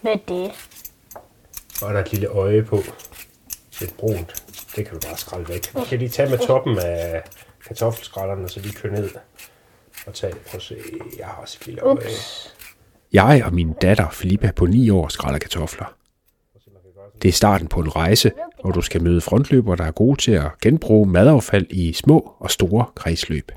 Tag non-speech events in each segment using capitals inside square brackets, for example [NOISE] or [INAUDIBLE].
Hvad er det? Og er der et lille øje på. Lidt brunt. Det kan du bare skrælle væk. Vi kan lige tage med toppen af kartoffelskrællerne, så de kører ned og tage. Prøv at se, jeg har også et lille øje. Ups. Jeg og min datter Filippa på 9 år skræller kartofler. Det er starten på en rejse, hvor du skal møde frontløbere, der er gode til at genbruge madaffald i små og store kredsløb.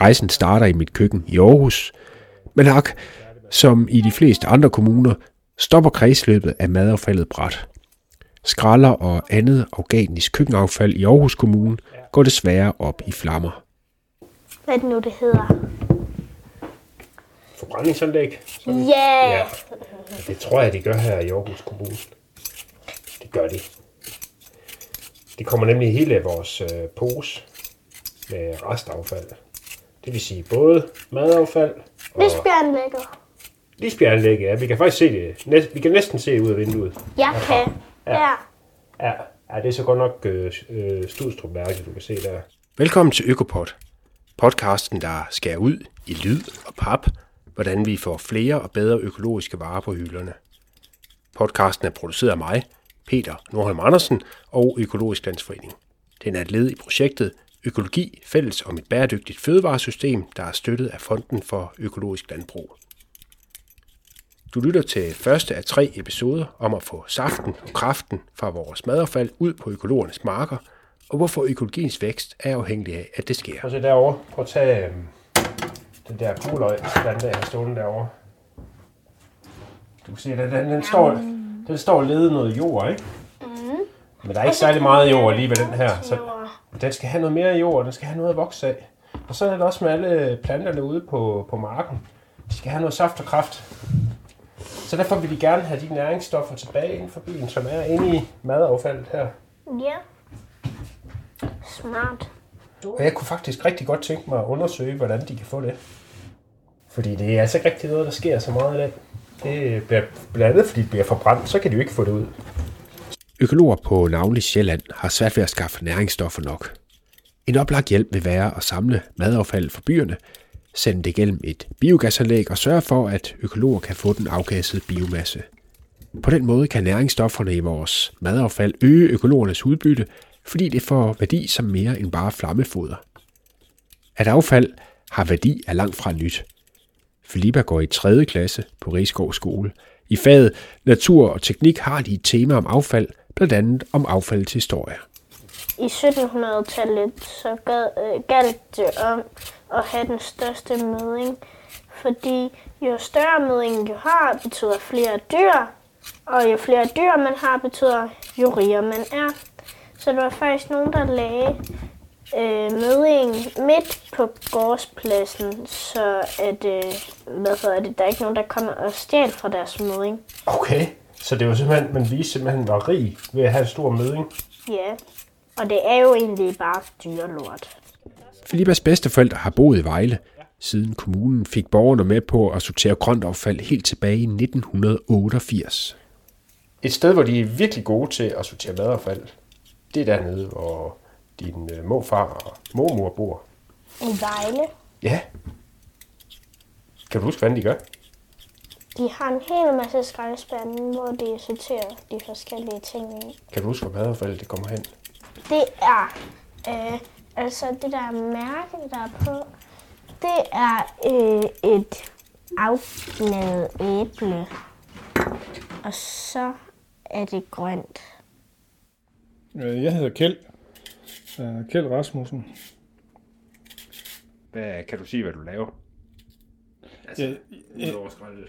Rejsen starter i mit køkken i Aarhus, men nok, som i de fleste andre kommuner, stopper kredsløbet af madaffaldet bræt. Skralder og andet organisk køkkenaffald i Aarhus Kommune går desværre op i flammer. Hvad er det nu, det hedder? Forbrændingsanlæg. Sådan. Ja. Ja. Det tror jeg, de gør her i Aarhus Kommune. Det gør de. Det kommer nemlig i hele vores øh, pose med restaffald. Det vil sige både madaffald og Lisbjørnlægger. Lisbjerganlæg. Ja, vi kan faktisk se det. Næ- vi kan næsten se ud af vinduet. Jeg kan. Ja. Ja. Ja, ja det er så godt nok øh, øh, Studstrup Værke, du kan se der. Velkommen til Økopod, podcasten, der skærer ud i lyd og pap, hvordan vi får flere og bedre økologiske varer på hylderne. Podcasten er produceret af mig, Peter Nordholm Andersen og Økologisk Landsforening. Den er et led i projektet Økologi fælles om et bæredygtigt fødevaresystem, der er støttet af Fonden for Økologisk Landbrug. Du lytter til første af tre episoder om at få saften og kraften fra vores madaffald ud på økologernes marker, og hvorfor økologiens vækst er afhængig af, at det sker. Prøv at se derovre. Prøv at tage øhm, den der guløg, den der er stående derovre. Du kan se, den, den, den, står, den står ledet noget jord, ikke? Mm. Men der er ikke særlig meget jord lige ved den her. Så den skal have noget mere jord, den skal have noget at vokse af. Og så er det også med alle planterne ude på, på marken. De skal have noget saft og kraft. Så derfor vil de gerne have de næringsstoffer tilbage inden for bilen, som er inde i madaffaldet her. Ja. Smart. Og jeg kunne faktisk rigtig godt tænke mig at undersøge, hvordan de kan få det. Fordi det er altså ikke rigtig noget, der sker så meget i dag. Det bliver blandt andet, fordi det bliver forbrændt, så kan de jo ikke få det ud. Økologer på navnlig Sjælland har svært ved at skaffe næringsstoffer nok. En oplagt hjælp vil være at samle madaffald fra byerne, sende det gennem et biogasanlæg og sørge for, at økologer kan få den afgassede biomasse. På den måde kan næringsstofferne i vores madaffald øge økologernes udbytte, fordi det får værdi som mere end bare flammefoder. At affald har værdi er langt fra nyt. Filippa går i 3. klasse på Rigskov Skole. I faget Natur og Teknik har de et tema om affald, blandt andet om affaldets historie. I 1700-tallet så gad, øh, galt det om at have den største møding, fordi jo større møding du har, betyder flere dyr, og jo flere dyr man har, betyder jo rigere man er. Så der var faktisk nogen, der lagde øh, møding midt på gårdspladsen, så at, øh, hvad hedder det, der er ikke nogen, der kommer og stjæler fra deres møding. Okay. Så det var simpelthen, man viste simpelthen, var rig ved at have en stor møding. Ja, og det er jo egentlig bare dyrlort. Filippas bedsteforældre har boet i Vejle, siden kommunen fik borgerne med på at sortere grønt affald helt tilbage i 1988. Et sted, hvor de er virkelig gode til at sortere madaffald, det er dernede, hvor din øh, morfar og mormor bor. I Vejle, Ja. Kan du huske, hvordan de gør? de har en hel masse skraldespande, hvor de sorterer de forskellige ting i. Kan du huske, hvor madaffaldet det kommer hen? Det er, øh, altså det der mærke, der er på, det er øh, et afgnadet æble. Og så er det grønt. Øh, Jeg hedder Kjeld. Øh, Kjeld Rasmussen. Hvad, kan du sige, hvad du laver? Jeg, Udover skralde.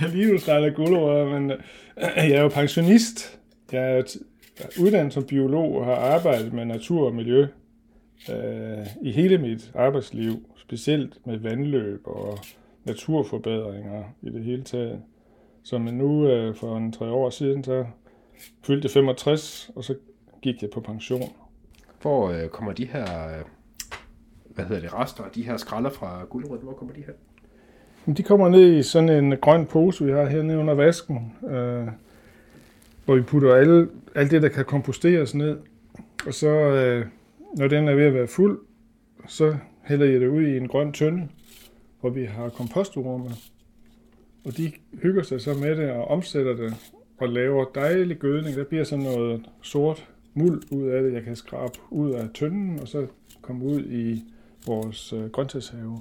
jeg lige nu starter gulerødder, men øh, jeg er jo pensionist. Jeg jeg er uddannet som biolog og har arbejdet med natur og miljø øh, i hele mit arbejdsliv, specielt med vandløb og naturforbedringer i det hele taget. Så men nu øh, for en tre år siden, så fyldte jeg 65, og så gik jeg på pension. Hvor øh, kommer de her, øh, hvad hedder det, rester, de her skralder fra guldrød, hvor kommer de her? De kommer ned i sådan en grøn pose, vi har hernede under vasken, øh, hvor vi putter alle, alt det, der kan komposteres ned. Og så, øh, når den er ved at være fuld, så hælder jeg det ud i en grøn tønde, hvor vi har kompostorme. Og de hygger sig så med det og omsætter det og laver dejlig gødning. Der bliver sådan noget sort muld ud af det, jeg kan skrabe ud af tønden, og så komme ud i vores øh, grøntsagshave.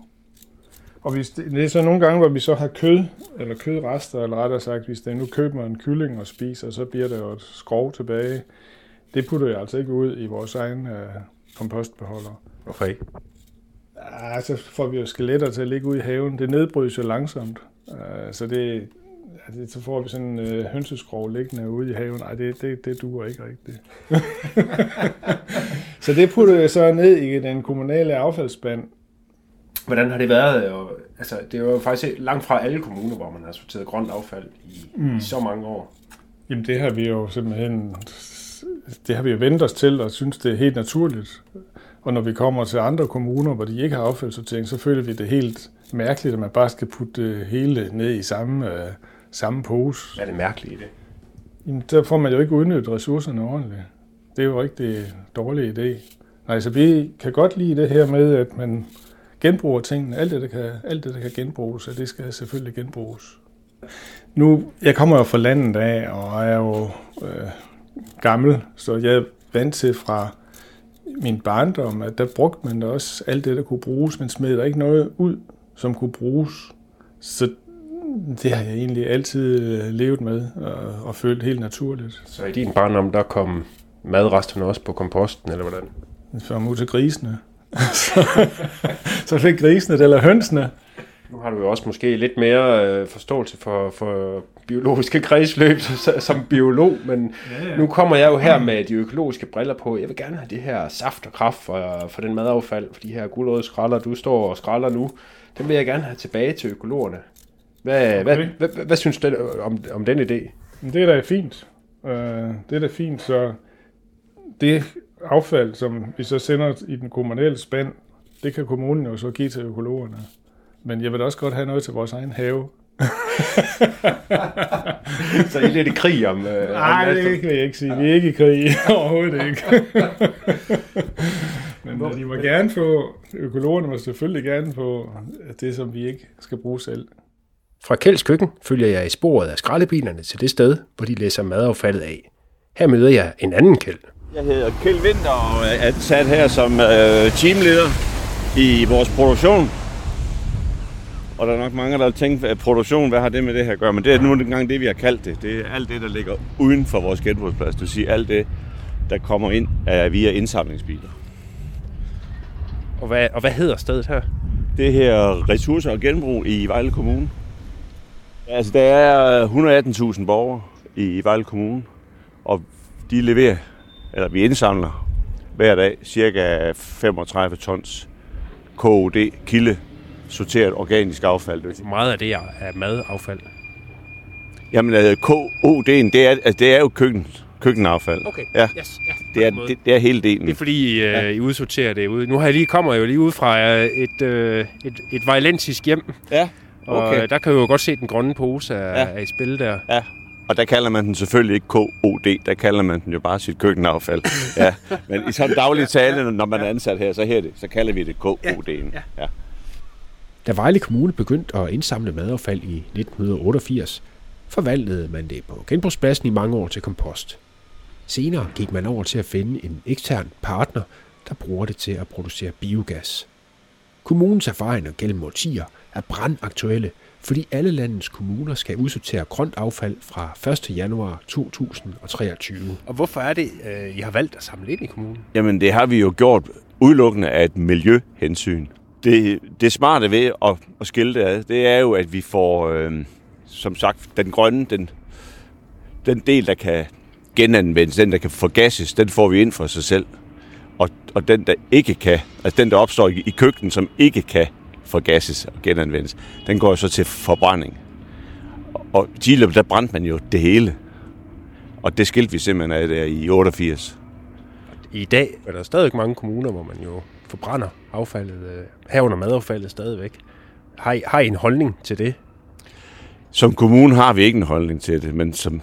Og hvis det, det er så nogle gange, hvor vi så har kød, eller kødrester, eller rettere sagt, hvis der nu køber en kylling og spiser, så bliver der jo et skrov tilbage. Det putter jeg altså ikke ud i vores egen øh, kompostbeholder. Hvorfor ikke? Ja, så får vi jo skeletter til at ligge ude i haven. Det nedbrydes jo langsomt. Uh, så det, altså, så får vi sådan en øh, hønseskrog liggende ude i haven. Nej, det, det, det duer ikke rigtigt. [LAUGHS] så det putter jeg så ned i den kommunale affaldsspand. Hvordan har det været? Og, altså, det er jo faktisk langt fra alle kommuner, hvor man har sorteret grønt affald i, mm. i så mange år. Jamen det har vi jo simpelthen, det har vi jo vendt os til og synes, det er helt naturligt. Og når vi kommer til andre kommuner, hvor de ikke har affaldssortering, så føler vi det helt mærkeligt, at man bare skal putte det hele ned i samme, øh, samme pose. Hvad er det mærkelige i det? Jamen, der får man jo ikke udnyttet ressourcerne ordentligt. Det er jo rigtig dårlig idé. Nej, så vi kan godt lide det her med, at man genbruger tingene. Alt det, der kan, alt det, der kan genbruges, og det skal selvfølgelig genbruges. Nu, jeg kommer jo fra landet af, og er jo øh, gammel, så jeg er vant til fra min barndom, at der brugte man da også alt det, der kunne bruges, men smed der ikke noget ud, som kunne bruges. Så det har jeg egentlig altid levet med og, og følt helt naturligt. Så i din barndom, der kom madresterne også på komposten, eller hvordan? Så ud til grisene. Så, [LAUGHS] så fik grisene det, eller hønsene. Nu har du jo også måske lidt mere øh, forståelse for, for biologiske kredsløb [LAUGHS] som biolog, men ja, ja. nu kommer jeg jo her med de økologiske briller på. Jeg vil gerne have det her saft og kraft for, for den madaffald, for de her guldrøde skralder, du står og skralder nu. Den vil jeg gerne have tilbage til økologerne. Hvad, okay. hvad, hvad, hvad, hvad synes du om, om den idé? Det er da fint. Uh, det er da fint, så det affald, som vi så sender i den kommunale spand, det kan kommunen jo så give til økologerne. Men jeg vil også godt have noget til vores egen have. [LAUGHS] så I er lidt i krig om... Øh, Nej, om det kan jeg ikke sige. Vi er ikke i krig. [LAUGHS] Overhovedet ikke. [LAUGHS] Men de må gerne få... Økologerne må selvfølgelig gerne få det, som vi ikke skal bruge selv. Fra Kjelds køkken følger jeg i sporet af skraldebilerne til det sted, hvor de læser madaffaldet af. Her møder jeg en anden Kjeld. Jeg hedder Kjeld Winter og er ansat her som øh, teamleder i vores produktion. Og der er nok mange, der tænkt, at produktion, hvad har det med det her at gøre? Men det er nu engang det, vi har kaldt det. Det er alt det, der ligger uden for vores genbrugsplads. Det vil sige alt det, der kommer ind af via indsamlingsbiler. Og hvad, og hvad hedder stedet her? Det her ressourcer og genbrug i Vejle Kommune. Altså, der er 118.000 borgere i Vejle Kommune, og de leverer, eller vi indsamler hver dag cirka 35 tons KOD, kilde sorteret organisk affald. Meget af det er madaffald? Jamen, altså, KOD'en, det er, altså, det er jo køkken, køkkenaffald. Okay, ja. yes, ja det, er, det, det er hele delen. Det er fordi, I, ja. I udsorterer det ud. Nu har jeg lige, kommer jeg jo lige ud fra et, et, et violentisk hjem. Ja. Okay. Og der kan vi jo godt se den grønne pose af, ja. af i spil der. Ja, og der kalder man den selvfølgelig ikke KOD, der kalder man den jo bare sit køkkenaffald. Ja. Men i sådan daglig tale, når man er ansat her, så, her det, så kalder vi det KOD'en. Ja. Ja. Da Vejle Kommune begyndte at indsamle madaffald i 1988, forvandlede man det på genbrugspladsen i mange år til kompost. Senere gik man over til at finde en ekstern partner, der bruger det til at producere biogas. Kommunens erfaringer gennem årtier er brandaktuelle, fordi alle landets kommuner skal udsortere grønt affald fra 1. januar 2023. Og hvorfor er det, øh, I har valgt at samle ind i kommunen? Jamen, det har vi jo gjort udelukkende af et miljøhensyn. Det, det smarte ved at, at skille det ad, det er jo, at vi får, øh, som sagt, den grønne, den, den del, der kan genanvendes, den, der kan forgasses, den får vi ind for sig selv. Og, og den, der ikke kan, altså den, der opstår i, i køkkenet, som ikke kan forgasses og genanvendes, den går så til forbrænding. Og Chile, der brændte man jo det hele. Og det skilte vi simpelthen af der i 88. I dag er der stadig mange kommuner, hvor man jo forbrænder affaldet, øh, herunder madaffaldet stadigvæk. Har I, har I en holdning til det? Som kommune har vi ikke en holdning til det, men som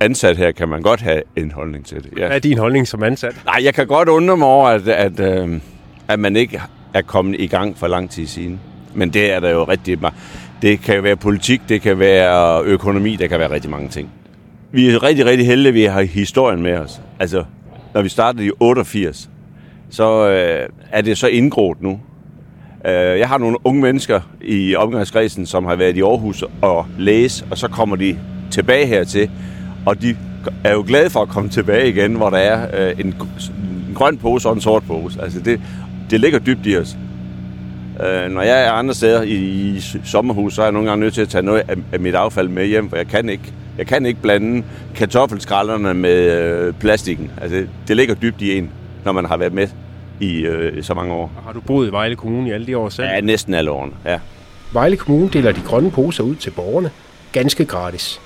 ansat her kan man godt have en holdning til det. Ja. Hvad er din holdning som ansat? Nej, jeg kan godt undre mig over, at, at, øh, at man ikke er kommet i gang for lang tid siden. Men det er der jo rigtig meget. Det kan være politik, det kan være økonomi, der kan være rigtig mange ting. Vi er rigtig, rigtig heldige, at vi har historien med os. Altså, når vi startede i 88, så øh, er det så indgroet nu. Øh, jeg har nogle unge mennesker i omgangskredsen, som har været i Aarhus og læse, og så kommer de tilbage hertil, og de er jo glade for at komme tilbage igen, hvor der er øh, en, en grøn pose og en sort pose. Altså det, det ligger dybt i os. Øh, når jeg er andre steder i, i sommerhus, så er jeg nogle gange nødt til at tage noget af, af mit affald med hjem, for jeg kan ikke, jeg kan ikke blande kartoffelskralderne med øh, plastikken. Altså, det ligger dybt i en, når man har været med i øh, så mange år. Har du boet i Vejle Kommune i alle de år selv? Ja, næsten alle årene, ja. Vejle Kommune deler de grønne poser ud til borgerne ganske gratis.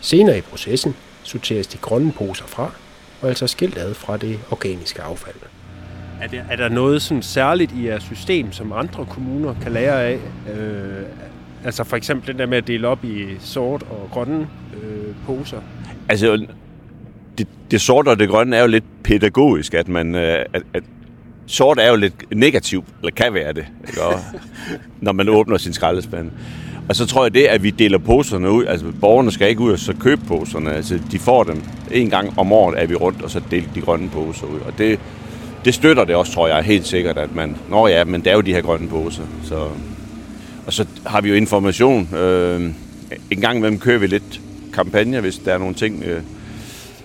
Senere i processen sorteres de grønne poser fra, og altså skilt ad fra det organiske affald. Er der, er der noget sådan særligt i jeres system, som andre kommuner kan lære af? Øh, altså for eksempel det der med at dele op i sort og grønne øh, poser? Altså, det, det sorte og det grønne er jo lidt pædagogisk, at man... Øh, at, at sort er jo lidt negativt, eller kan være det, ikke? Og, [LAUGHS] når man åbner sin skraldespand. Og så tror jeg det, at vi deler poserne ud, altså borgerne skal ikke ud og så købe poserne, altså de får dem en gang om året, er vi rundt, og så deler de grønne poser ud. Og det, det støtter det også, tror jeg, helt sikkert, at man, nå ja, men der er jo de her grønne poser. Så, og så har vi jo information. Øh, en gang imellem kører vi lidt kampagne, hvis der er nogle ting, øh,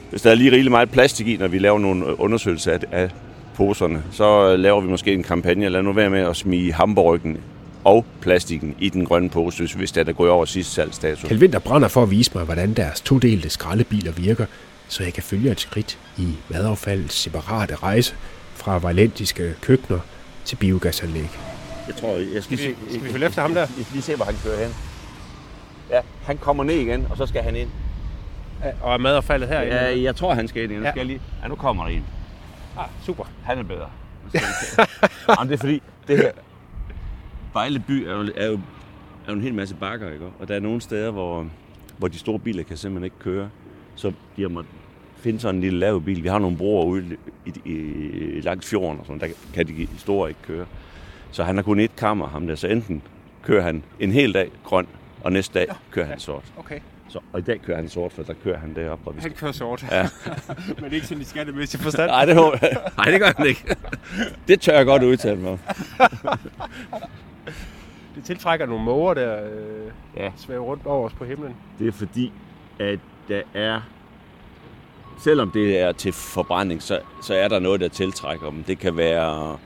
hvis der er lige rigeligt meget plastik i, når vi laver nogle undersøgelser af, af poserne, så laver vi måske en kampagne. Lad nu være med at smige hamburgen og plastikken i den grønne pose, hvis det er der går over sidste salgsdato. Kjeld brænder for at vise mig, hvordan deres todelte skraldebiler virker, så jeg kan følge et skridt i madaffaldets separate rejse fra valentiske køkkener til biogasanlæg. Jeg tror, jeg skal, Skal vi, skal vi følge efter ham der? Jeg skal lige se, hvor han kører hen. Ja, han kommer ned igen, og så skal han ind. Og er madaffaldet herinde? Ja, jeg tror, han skal ind. Nu Ja. skal jeg lige... Ja, nu kommer der en. Ah, super. Han er bedre. Vi. Jamen, det er fordi, det her... Vejle by er jo, er jo, er jo en hel masse bakker, ikke? Og der er nogle steder, hvor, hvor de store biler kan simpelthen ikke køre. Så de har måttet finde sådan en lille lav bil. Vi har nogle broer ude i, i, i langs fjorden, og sådan, der kan de store ikke køre. Så han har kun et kammer, ham der. Så enten kører han en hel dag grøn, og næste dag kører han sort. Okay. Så, og i dag kører han sort, for der kører han derop, hvor vi. Han kører sort. Ja. [LAUGHS] Men ikke sådan i skattemæssig forstand. Nej, det, håber [LAUGHS] jeg. Nej, det gør han ikke. Det tør jeg godt udtale mig. [LAUGHS] Det tiltrækker nogle måger, der øh, Ja. svæver rundt over os på himlen. Det er fordi, at der er... Selvom det er til forbrænding, så, så er der noget, der tiltrækker dem. Det kan være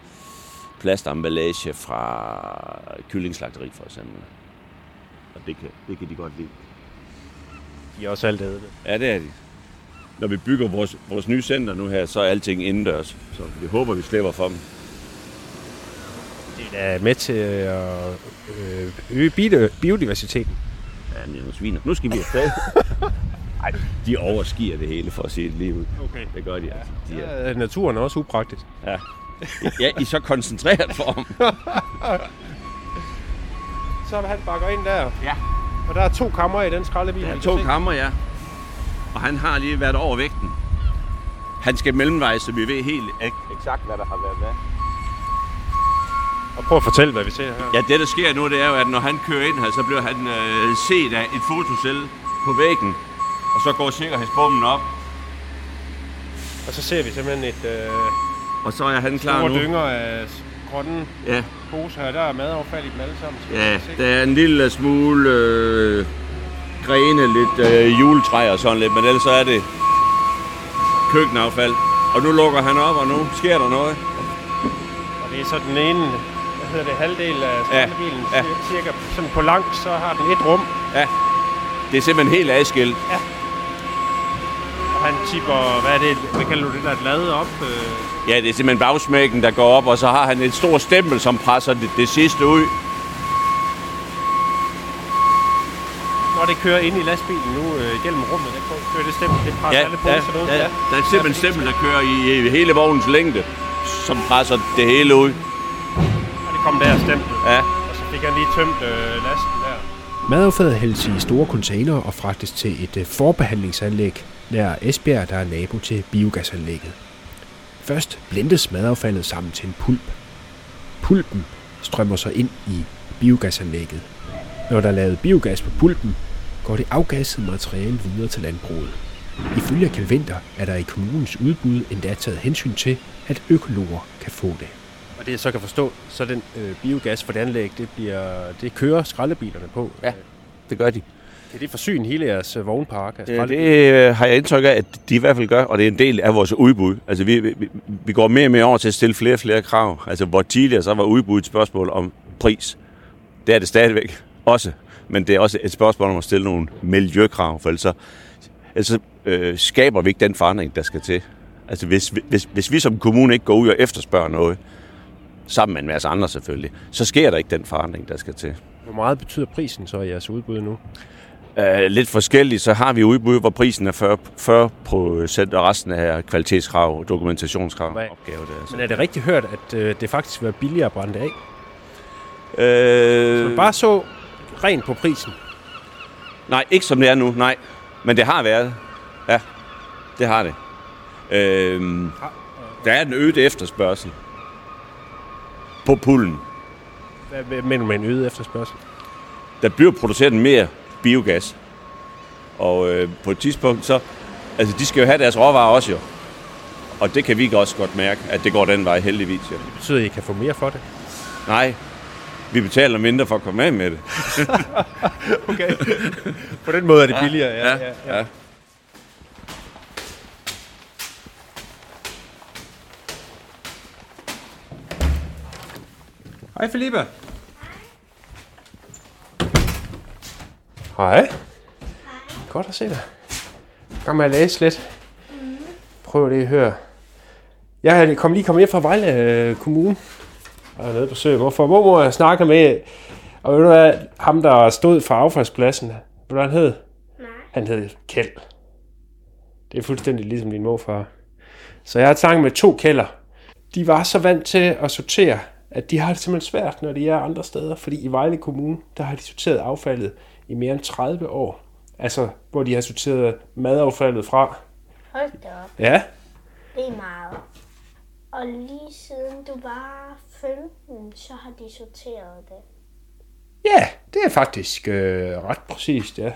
plastemballage fra kyllingslagteri, for eksempel. Og det kan, det kan de godt lide. De er også alt ædende. Ja, det er de. Når vi bygger vores, vores nye center nu her, så er alting indendørs. Så vi håber, vi slipper for dem. Det er med til at øh, øge bio- biodiversiteten. Ja, nogle sviner. Nu skal vi afsted. [LAUGHS] Nej, de overskier det hele, for at sige det lige ud. Okay. Det gør de altså. De er, Ja, naturen er også upraktisk. ja. ja, i så koncentreret form. [LAUGHS] Så han bakker ind der. Ja. Og der er to kammer i den skraldebil. Der er kan to se. kammer, ja. Og han har lige været over vægten. Han skal mellemveje, så vi ved helt ek- eksakt, hvad der har været hvad. Og prøv at fortælle, hvad vi ser her. Ja, det der sker nu, det er jo, at når han kører ind her, så bliver han øh, set af et fotocell på væggen. Og så går sikkerhedsbommen op. Og så ser vi simpelthen et øh, Og så er han klar nu. dynger af grønne Ja, poser her. Der er madaffald i dem alle sammen. ja, der er en lille smule øh, grene, lidt øh, juletræ og sådan lidt, men ellers så er det køkkenaffald. Og nu lukker han op, og nu sker der noget. Og det er så den ene, hvad hedder det, halvdel af skraldebilen. ja. Ja. Cirka sådan på langt, så har den et rum. Ja, det er simpelthen helt adskilt. Og han tipper, hvad er det, hvad kalder du det der, lade op? Øh, Ja, det er simpelthen bagsmækken, der går op, og så har han et stort stempel, som presser det, det sidste ud. når det kører ind i lastbilen nu øh, gennem rummet, der kører det stempel, det presser Ja, alle ja, poser ud. ja, der er simpelthen et stempel, der kører i, i hele vognens længde, som presser det hele ud. Og det kom der stempel. Ja. Og så fik han lige tømt øh, lasten der. Madaffaldet hældes i store container og fragtes til et øh, forbehandlingsanlæg nær Esbjerg, der er nabo til biogasanlægget. Først blendes madaffaldet sammen til en pulp. Pulpen strømmer så ind i biogasanlægget. Når der er lavet biogas på pulpen, går det afgassede materiale videre til landbruget. Ifølge Kjeld Winter er der i kommunens udbud endda taget hensyn til, at økologer kan få det. Og det jeg så kan forstå, så den øh, biogas for det anlæg, det, bliver, det kører skraldebilerne på. Ja. Det gør de. Kan det forsyne hele jeres øh, vognpark? af Det, det har jeg indtryk af, at de i hvert fald gør, og det er en del af vores udbud. Altså, vi, vi, vi går mere og mere over til at stille flere og flere krav. Altså, hvor tidligere så var udbud et spørgsmål om pris. Det er det stadigvæk også. Men det er også et spørgsmål om at stille nogle miljøkrav, for ellers, så, ellers så, øh, skaber vi ikke den forandring, der skal til. Altså, hvis, hvis, hvis vi som kommune ikke går ud og efterspørger noget, sammen med en masse andre selvfølgelig, så sker der ikke den forandring, der skal til. Hvor meget betyder prisen så i jeres udbud nu? Uh, lidt forskelligt, så har vi udbud, hvor prisen er 40, 40 procent, og resten er kvalitetskrav dokumentationskrav. Opgave, det er, altså. Men er det rigtigt hørt, at øh, det faktisk være billigere at brænde det af? Øh, Så man bare så rent på prisen. Nej, ikke som det er nu, nej. Men det har været. Ja, det har det. Øh, der er en øget efterspørgsel på pullen. Hvad mener du med en øget efterspørgsel? Der bliver produceret mere biogas. Og øh, på et tidspunkt, så... Altså, de skal jo have deres råvarer også jo. Og det kan vi også godt mærke, at det går den vej heldigvis. Jo. Det betyder, at I kan få mere for det. Nej, vi betaler mindre for at komme af med det. [LAUGHS] Okay. på den måde er det billigere. Ja, ja, ja. ja. Hej Felipe. Hej. Godt at se dig. Kom med at læse lidt. Prøv lige at høre. Jeg kom lige kommet hjem fra Vejle øh, Kommune. Og er nede på sø. Hvorfor? Mormor jeg snakker med, og ved du hvad, ham der stod for affaldspladsen, ved du hvad han hed? Nej. Han hed Kjeld. Det er fuldstændig ligesom din morfar. Så jeg har snakket med to kælder. De var så vant til at sortere, at de har det simpelthen svært, når de er andre steder. Fordi i Vejle Kommune, der har de sorteret affaldet i mere end 30 år. Altså, hvor de har sorteret madaffaldet fra. Hold da op. Ja, Det er meget. Og lige siden du var 15, så har de sorteret det. ja det er faktisk øh, ret præcist, ja.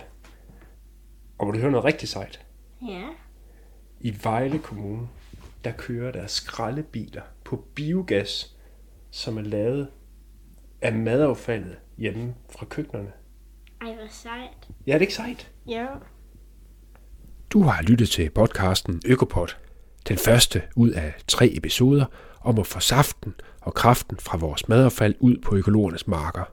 Og må du høre noget rigtig sejt? Ja. I Vejle Kommune, der kører der skraldebiler på biogas, som er lavet af madaffaldet hjemme fra køkkenerne. Ej, hvor sejt. Ja, er det ikke sejt? Ja. Du har lyttet til podcasten Økopod. Den første ud af tre episoder om at få saften og kraften fra vores madaffald ud på økologernes marker.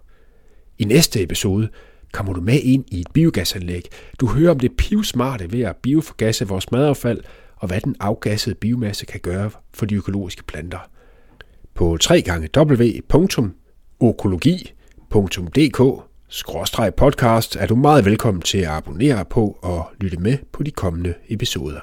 I næste episode kommer du med ind i et biogasanlæg. Du hører om det pivsmarte ved at bioforgasse vores madaffald, og hvad den afgassede biomasse kan gøre for de økologiske planter. På www.okologi.dk podcast er du meget velkommen til at abonnere på og lytte med på de kommende episoder.